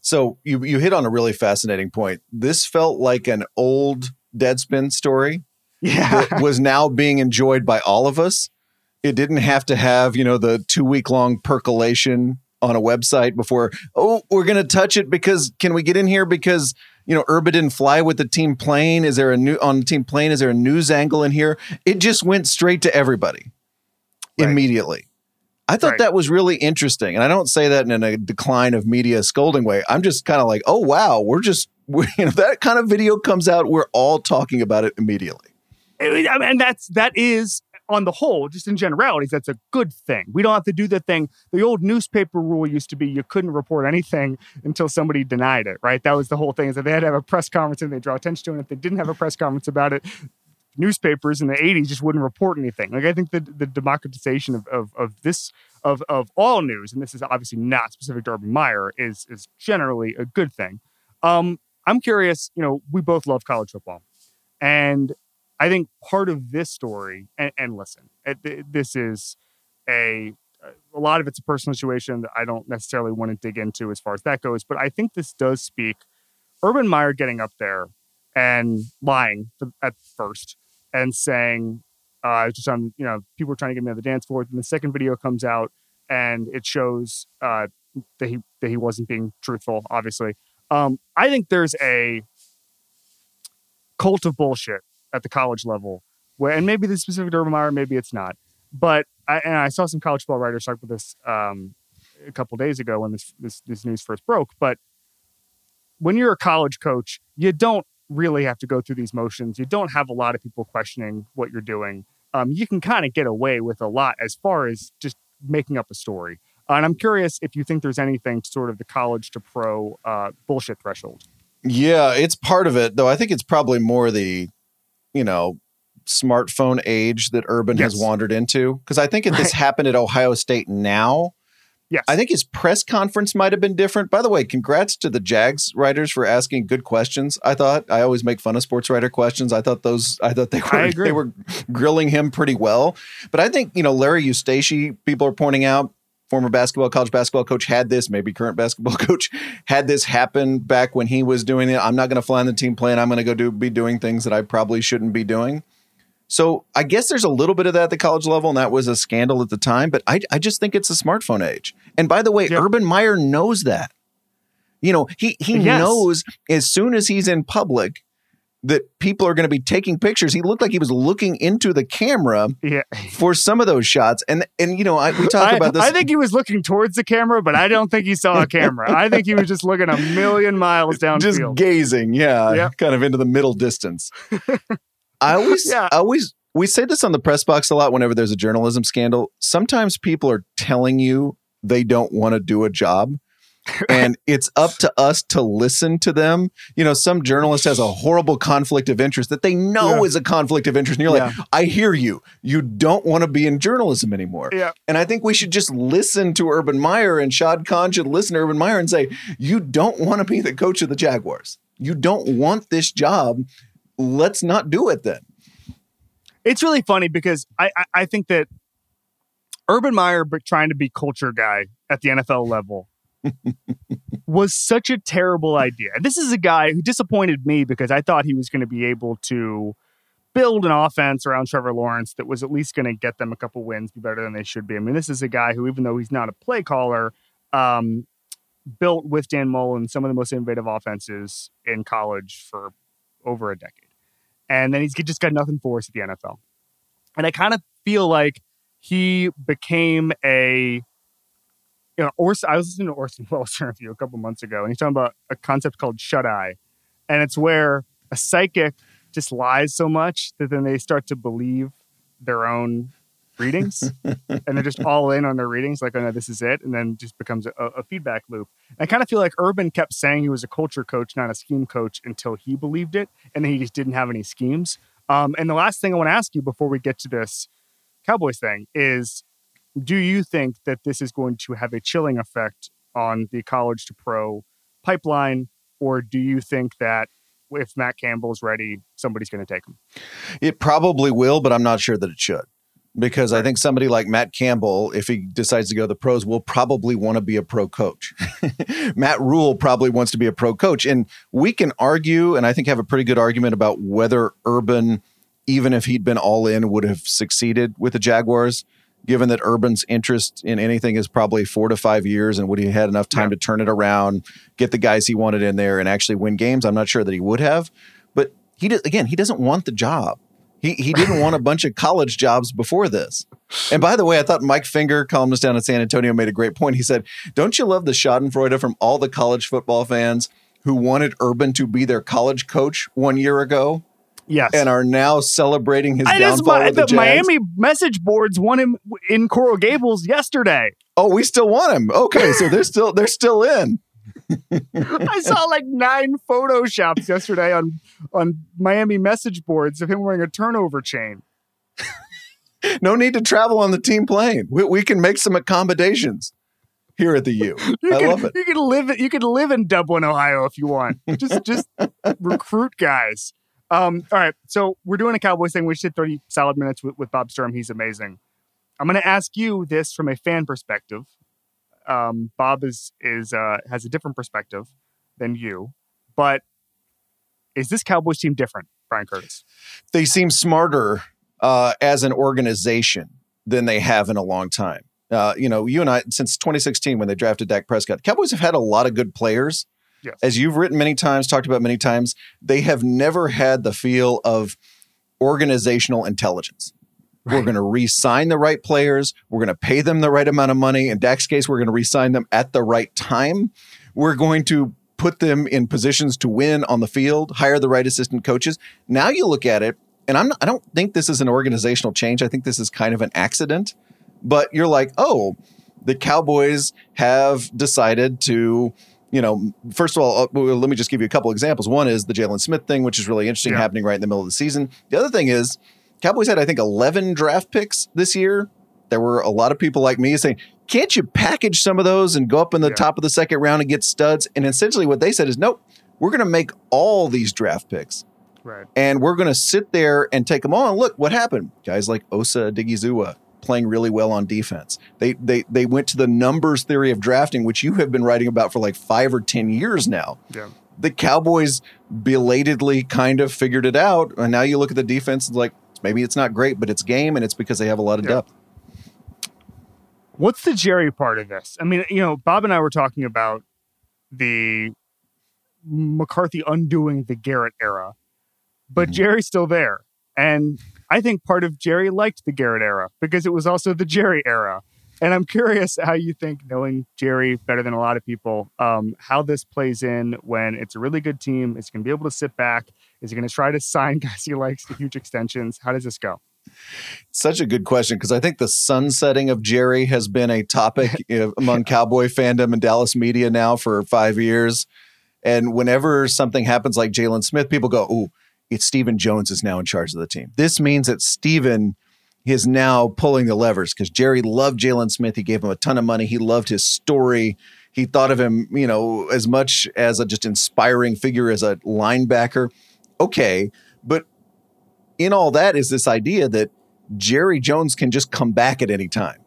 So you you hit on a really fascinating point. This felt like an old Deadspin story Yeah, that was now being enjoyed by all of us. It didn't have to have, you know, the two week long percolation on a website before, oh, we're going to touch it because can we get in here because, you know, Urban didn't fly with the team plane? Is there a new on the team plane? Is there a news angle in here? It just went straight to everybody Right. immediately. I thought Right. that was really interesting. And I don't say that in a decline of media scolding way. I'm just kind of like, oh, wow, we're just, we you know, that kind of video comes out, we're all talking about it immediately. I mean, and that's that is on the whole, just in generalities, that's a good thing. We don't have to do the thing. The old newspaper rule used to be you couldn't report anything until somebody denied it, right? That was the whole thing. Is that they had to have a press conference and they draw attention to it. If they didn't have a press conference about it, newspapers in the 80s just wouldn't report anything. Like I think the the democratization of of, of this of of all news, and this is obviously not specific to Urban Meyer, is is generally a good thing. Um, I'm curious, you know, we both love college football. And I think part of this story, and, and listen, it, this is a a lot of it's a personal situation that I don't necessarily want to dig into as far as that goes. But I think this does speak Urban Meyer getting up there and lying at first and saying, uh, just on, you know, people were trying to get me on the dance floor. And the second video comes out and it shows uh, that he that he wasn't being truthful, obviously. Um, I think there's a cult of bullshit at the college level where, and maybe this is specific to Urban Meyer, maybe it's not. But I, and I saw some college football writers talk about this um, a couple days ago when this, this this news first broke. But when you're a college coach, you don't really have to go through these motions. You don't have a lot of people questioning what you're doing. Um, you can kind of get away with a lot as far as just making up a story. Uh, and I'm curious if you think there's anything sort of the college to pro uh, bullshit threshold. Yeah, it's part of it, though. I think it's probably more the, you know, smartphone age that Urban has wandered into. Because I think if this happened at Ohio State now, Yes. I think his press conference might have been different. By the way, congrats to the Jags writers for asking good questions. I thought I always make fun of sports writer questions. I thought those I thought they were they were grilling him pretty well. But I think, you know, Larry Eustachy, people are pointing out, former basketball, college basketball coach had this, maybe current basketball coach had this happen back when he was doing it. I'm not going to fly on the team plane. I'm going to go do be doing things that I probably shouldn't be doing. So I guess there's a little bit of that at the college level, and that was a scandal at the time. But I, I just think it's a smartphone age. And by the way, Yeah. Urban Meyer knows that. You know, he he Yes. knows as soon as he's in public that people are going to be taking pictures. He looked like he was looking into the camera Yeah. for some of those shots. And and you know, I, we talk I, about this. I think he was looking towards the camera, but I don't think he saw a camera. I think he was just looking a million miles down. just gazing, yeah, Yeah. kind of into the middle distance. I always, Yeah. I always, we say this on the press box a lot. Whenever there's a journalism scandal, sometimes people are telling you they don't want to do a job. and it's up to us to listen to them. You know, some journalist has a horrible conflict of interest that they know Yeah. is a conflict of interest. And you're like, I hear you. You don't want to be in journalism anymore. Yeah. And I think we should just listen to Urban Meyer and Shad Khan should listen to Urban Meyer and say, You don't want to be the coach of the Jaguars. You don't want this job. Let's not do it then. It's really funny because I, I, I think that Urban Meyer but trying to be culture guy at the NFL level was such a terrible idea. This is a guy who disappointed me because I thought he was going to be able to build an offense around Trevor Lawrence that was at least going to get them a couple wins, be better than they should be. I mean, this is a guy who, even though he's not a play caller, um, built with Dan Mullen some of the most innovative offenses in college for over a decade. And then he's just got nothing for us at the NFL. And I kind of feel like he became a you know, Orson, I was listening to Orson Welles interview a couple months ago, and he's talking about a concept called shut eye. And it's where a psychic just lies so much that then they start to believe their own readings and they're just all in on their readings, like, oh no, this is it. And then just becomes a, a feedback loop. And I kind of feel like Urban kept saying he was a culture coach, not a scheme coach, until he believed it. And then he just didn't have any schemes. Um, and the last thing I want to ask you before we get to this Cowboys thing is do you think that this is going to have a chilling effect on the college to pro pipeline? Or do you think that if Matt Campbell's ready, somebody's going to take him? It probably will, but I'm not sure that it should. Because I think somebody like Matt Campbell, if he decides to go to the pros, will probably want to be a pro coach. Matt Rhule probably wants to be a pro coach. And we can argue, and I think have a pretty good argument about whether Urban, even if he'd been all in, would have succeeded with the Jaguars given that Urban's interest in anything is probably four to five years, and would he had enough time yeah. to turn it around, get the guys he wanted in there, and actually win games? I'm not sure that he would have. But he again, he doesn't want the job. He he didn't want a bunch of college jobs before this. And by the way, I thought Mike Finger, columnist down in San Antonio, made a great point. He said, "Don't you love the Schadenfreude from all the college football fans who wanted Urban to be their college coach one year ago?" Yes. And are now celebrating his I downfall with the, the Miami message boards won him in Coral Gables yesterday. Oh, we still want him. Okay, so they're still they're still in. I saw like nine photoshops yesterday on on Miami message boards of him wearing a turnover chain. no need to travel on the team plane. We, we can make some accommodations here at the U. You I can, love it. You can live you can live in Dublin, Ohio if you want. Just just recruit guys. Um, all right, so we're doing a Cowboys thing. We just did 30 solid minutes with, with Bob Sturm. He's amazing. I'm going to ask you this from a fan perspective. Um, Bob is is uh, has a different perspective than you, but is this Cowboys team different, Bryan Curtis? They seem smarter uh, as an organization than they have in a long time. Uh, you know, you and I, since 2016 when they drafted Dak Prescott, Cowboys have had a lot of good players Yes. As you've written many times, talked about many times, they have never had the feel of organizational intelligence. Right. We're going to re-sign the right players. We're going to pay them the right amount of money. In Dak's case, we're going to re-sign them at the right time. We're going to put them in positions to win on the field, hire the right assistant coaches. Now you look at it, and I'm not, I don't think this is an organizational change. I think this is kind of an accident. But you're like, oh, the Cowboys have decided to you know, first of all, uh, let me just give you a couple examples. One is the Jaylon Smith thing, which is really interesting, yeah. happening right in the middle of the season. The other thing is, Cowboys had, I think, 11 draft picks this year. There were a lot of people like me saying, can't you package some of those and go up in the yeah. top of the second round and get studs? And essentially, what they said is, nope, we're going to make all these draft picks. Right. And we're going to sit there and take them on. Look what happened. Guys like Osa Odighizuwa playing really well on defense. They they they went to the numbers theory of drafting, which you have been writing about for like five or ten years now. Yeah. The Cowboys belatedly kind of figured it out, and now you look at the defense and like maybe it's not great, but it's game, and it's because they have a lot of yeah. depth. What's the Jerry part of this? I mean, you know, Bob and I were talking about the McCarthy undoing the Garrett era, but mm-hmm. Jerry's still there. And I think part of Jerry liked the Garrett era because it was also the Jerry era. And I'm curious how you think, knowing Jerry better than a lot of people, um, how this plays in when it's a really good team. He going to be able to sit back? Is he going to try to sign guys he likes to huge extensions? How does this go? Such a good question because I think the sunsetting of Jerry has been a topic among Cowboy fandom and Dallas media now for five years. And whenever something happens like Jaylon Smith, people go, "Ooh, it's Stephen Jones is now in charge of the team. This means that Stephen is now pulling the levers because Jerry loved Jaylon Smith. He gave him a ton of money. He loved his story. He thought of him, you know, as much as a just inspiring figure as a linebacker. Okay, but in all that is this idea that Jerry Jones can just come back at any time.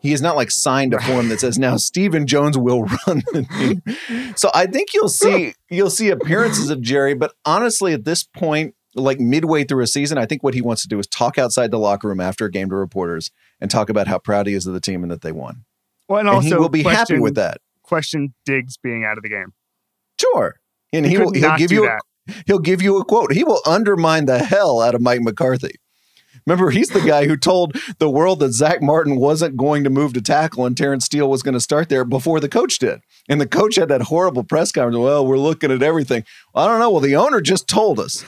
He is not like signed a form that says now Stephen Jones will run the team. So I think you'll see you'll see appearances of Jerry, but honestly, at this point, like midway through a season, I think what he wants to do is talk outside the locker room after a game to reporters and talk about how proud he is of the team and that they won. Well, and And also he will be happy with that. Question Diggs being out of the game. Sure. And He he will he'll give you that. a, he'll give you a quote. He will undermine the hell out of Mike McCarthy. Remember, he's the guy who told the world that Zach Martin wasn't going to move to tackle and Terence Steele was going to start there before the coach did. And the coach had that horrible press conference. Well, we're looking at everything. I don't know. Well, the owner just told us.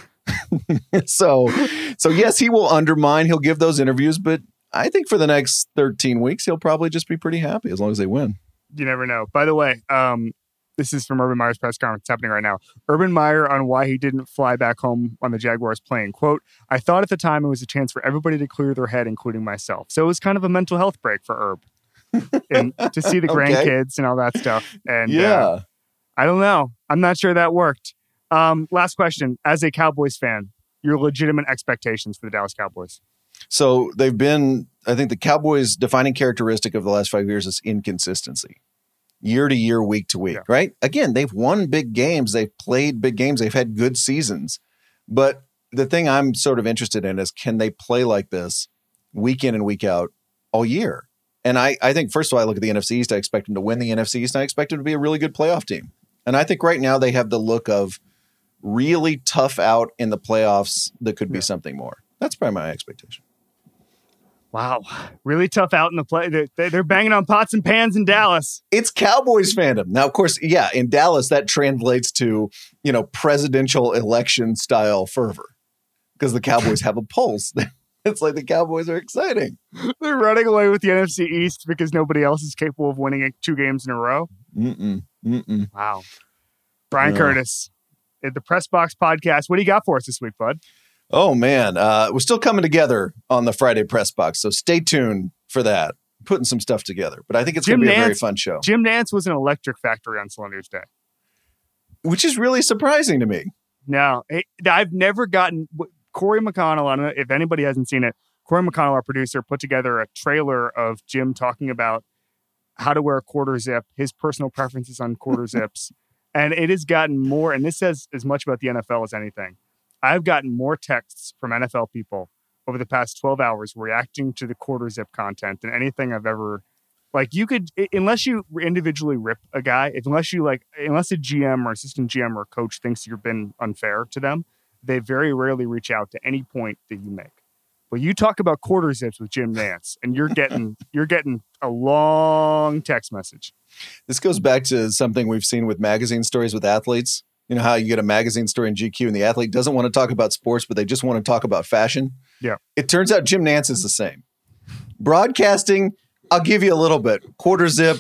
so, so yes, he will undermine. He'll give those interviews, but I think for the next 13 weeks, he'll probably just be pretty happy as long as they win. You never know. By the way, um, this is from Urban Meyer's press conference happening right now. Urban Meyer on why he didn't fly back home on the Jaguars plane. Quote, I thought at the time it was a chance for everybody to clear their head, including myself. So it was kind of a mental health break for Herb. and to see the Okay. grandkids and all that stuff. And uh, yeah. I don't know. I'm not sure that worked. Um, last question. As a Cowboys fan, your legitimate expectations for the Dallas Cowboys. So they've been, I think the Cowboys' defining characteristic of the last five years is inconsistency. Year to year, week to week, Yeah. right? Again, they've won big games, they've played big games, they've had good seasons. But the thing I'm sort of interested in is can they play like this week in and week out all year? And I, I think, first of all, I look at the NFC East, I expect them to win the NFC East, and I expect them to be a really good playoff team. And I think right now they have the look of really tough out in the playoffs that could be Yeah. something more. That's probably my expectation. Wow. Really tough out in the play. They're, they're banging on pots and pans in Dallas. it's Cowboys fandom. Now, of course, yeah, in Dallas, that translates to, you know, presidential election style fervor because the Cowboys have a pulse. it's like the Cowboys are exciting. They're running away with the NFC East because nobody else is capable of winning two games in a row. Mm-mm, mm-mm. Wow. Bryan Yeah. Curtis at the Press Box podcast. What do you got for us this week, bud? Oh, man. Uh, we're still coming together on the Friday press box. So stay tuned for that. Putting some stuff together. But I think it's going to be a very fun show, Jim Nantz was an electric factory on Slender's Day. which is really surprising to me. No, it- I've never gotten Corey McConnell. I don't know if anybody hasn't seen it. Corey McConnell, our producer, put together a trailer of Jim talking about how to wear a quarter zip, his personal preferences on quarter zips, and it has gotten more. And this says as much about the NFL as anything. I've gotten more texts from NFL people over the past 12 hours reacting to the quarter zip content than anything I've ever. Like you could, unless you individually rip a guy, unless you like, unless a GM or assistant GM or coach thinks you've been unfair to them, they very rarely reach out to any point that you make. But you talk about quarter zips with Jim Nantz, and you're getting you're getting a long text message. This goes back to something we've seen with magazine stories with athletes. You know how you get a magazine story in GQ and the athlete doesn't want to talk about sports, but they just want to talk about fashion. Yeah. It turns out Jim Nantz is the same. Broadcasting, I'll give you a little bit. Quarter zip,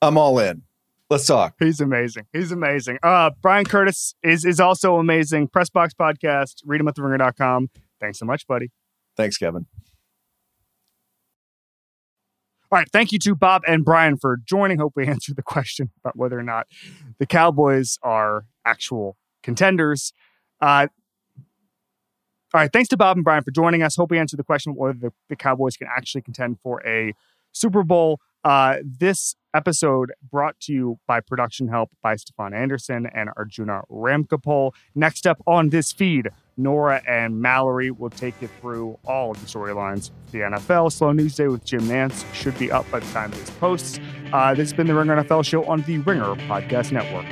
I'm all in. Let's talk. He's amazing. He's amazing. Uh, Bryan Curtis is is also amazing. Pressbox podcast. Read him at theringer.com. Thanks so much, buddy. Thanks, Kevin. All right. Thank you to Bob and Bryan for joining. Hope we answered the question about whether or not the Cowboys are actual contenders. Uh, all right. Thanks to Bob and Bryan for joining us. Hope we answered the question whether the, the Cowboys can actually contend for a Super Bowl. Uh, this episode brought to you by production help by Stefan Anderson and Arjuna Ramgopal. Next up on this feed, Nora and Mallory will take you through all of the storylines the NFL. Slow News Day with Jim Nantz should be up by the time this posts. Uh, this has been the Ringer NFL show on the Ringer Podcast Network.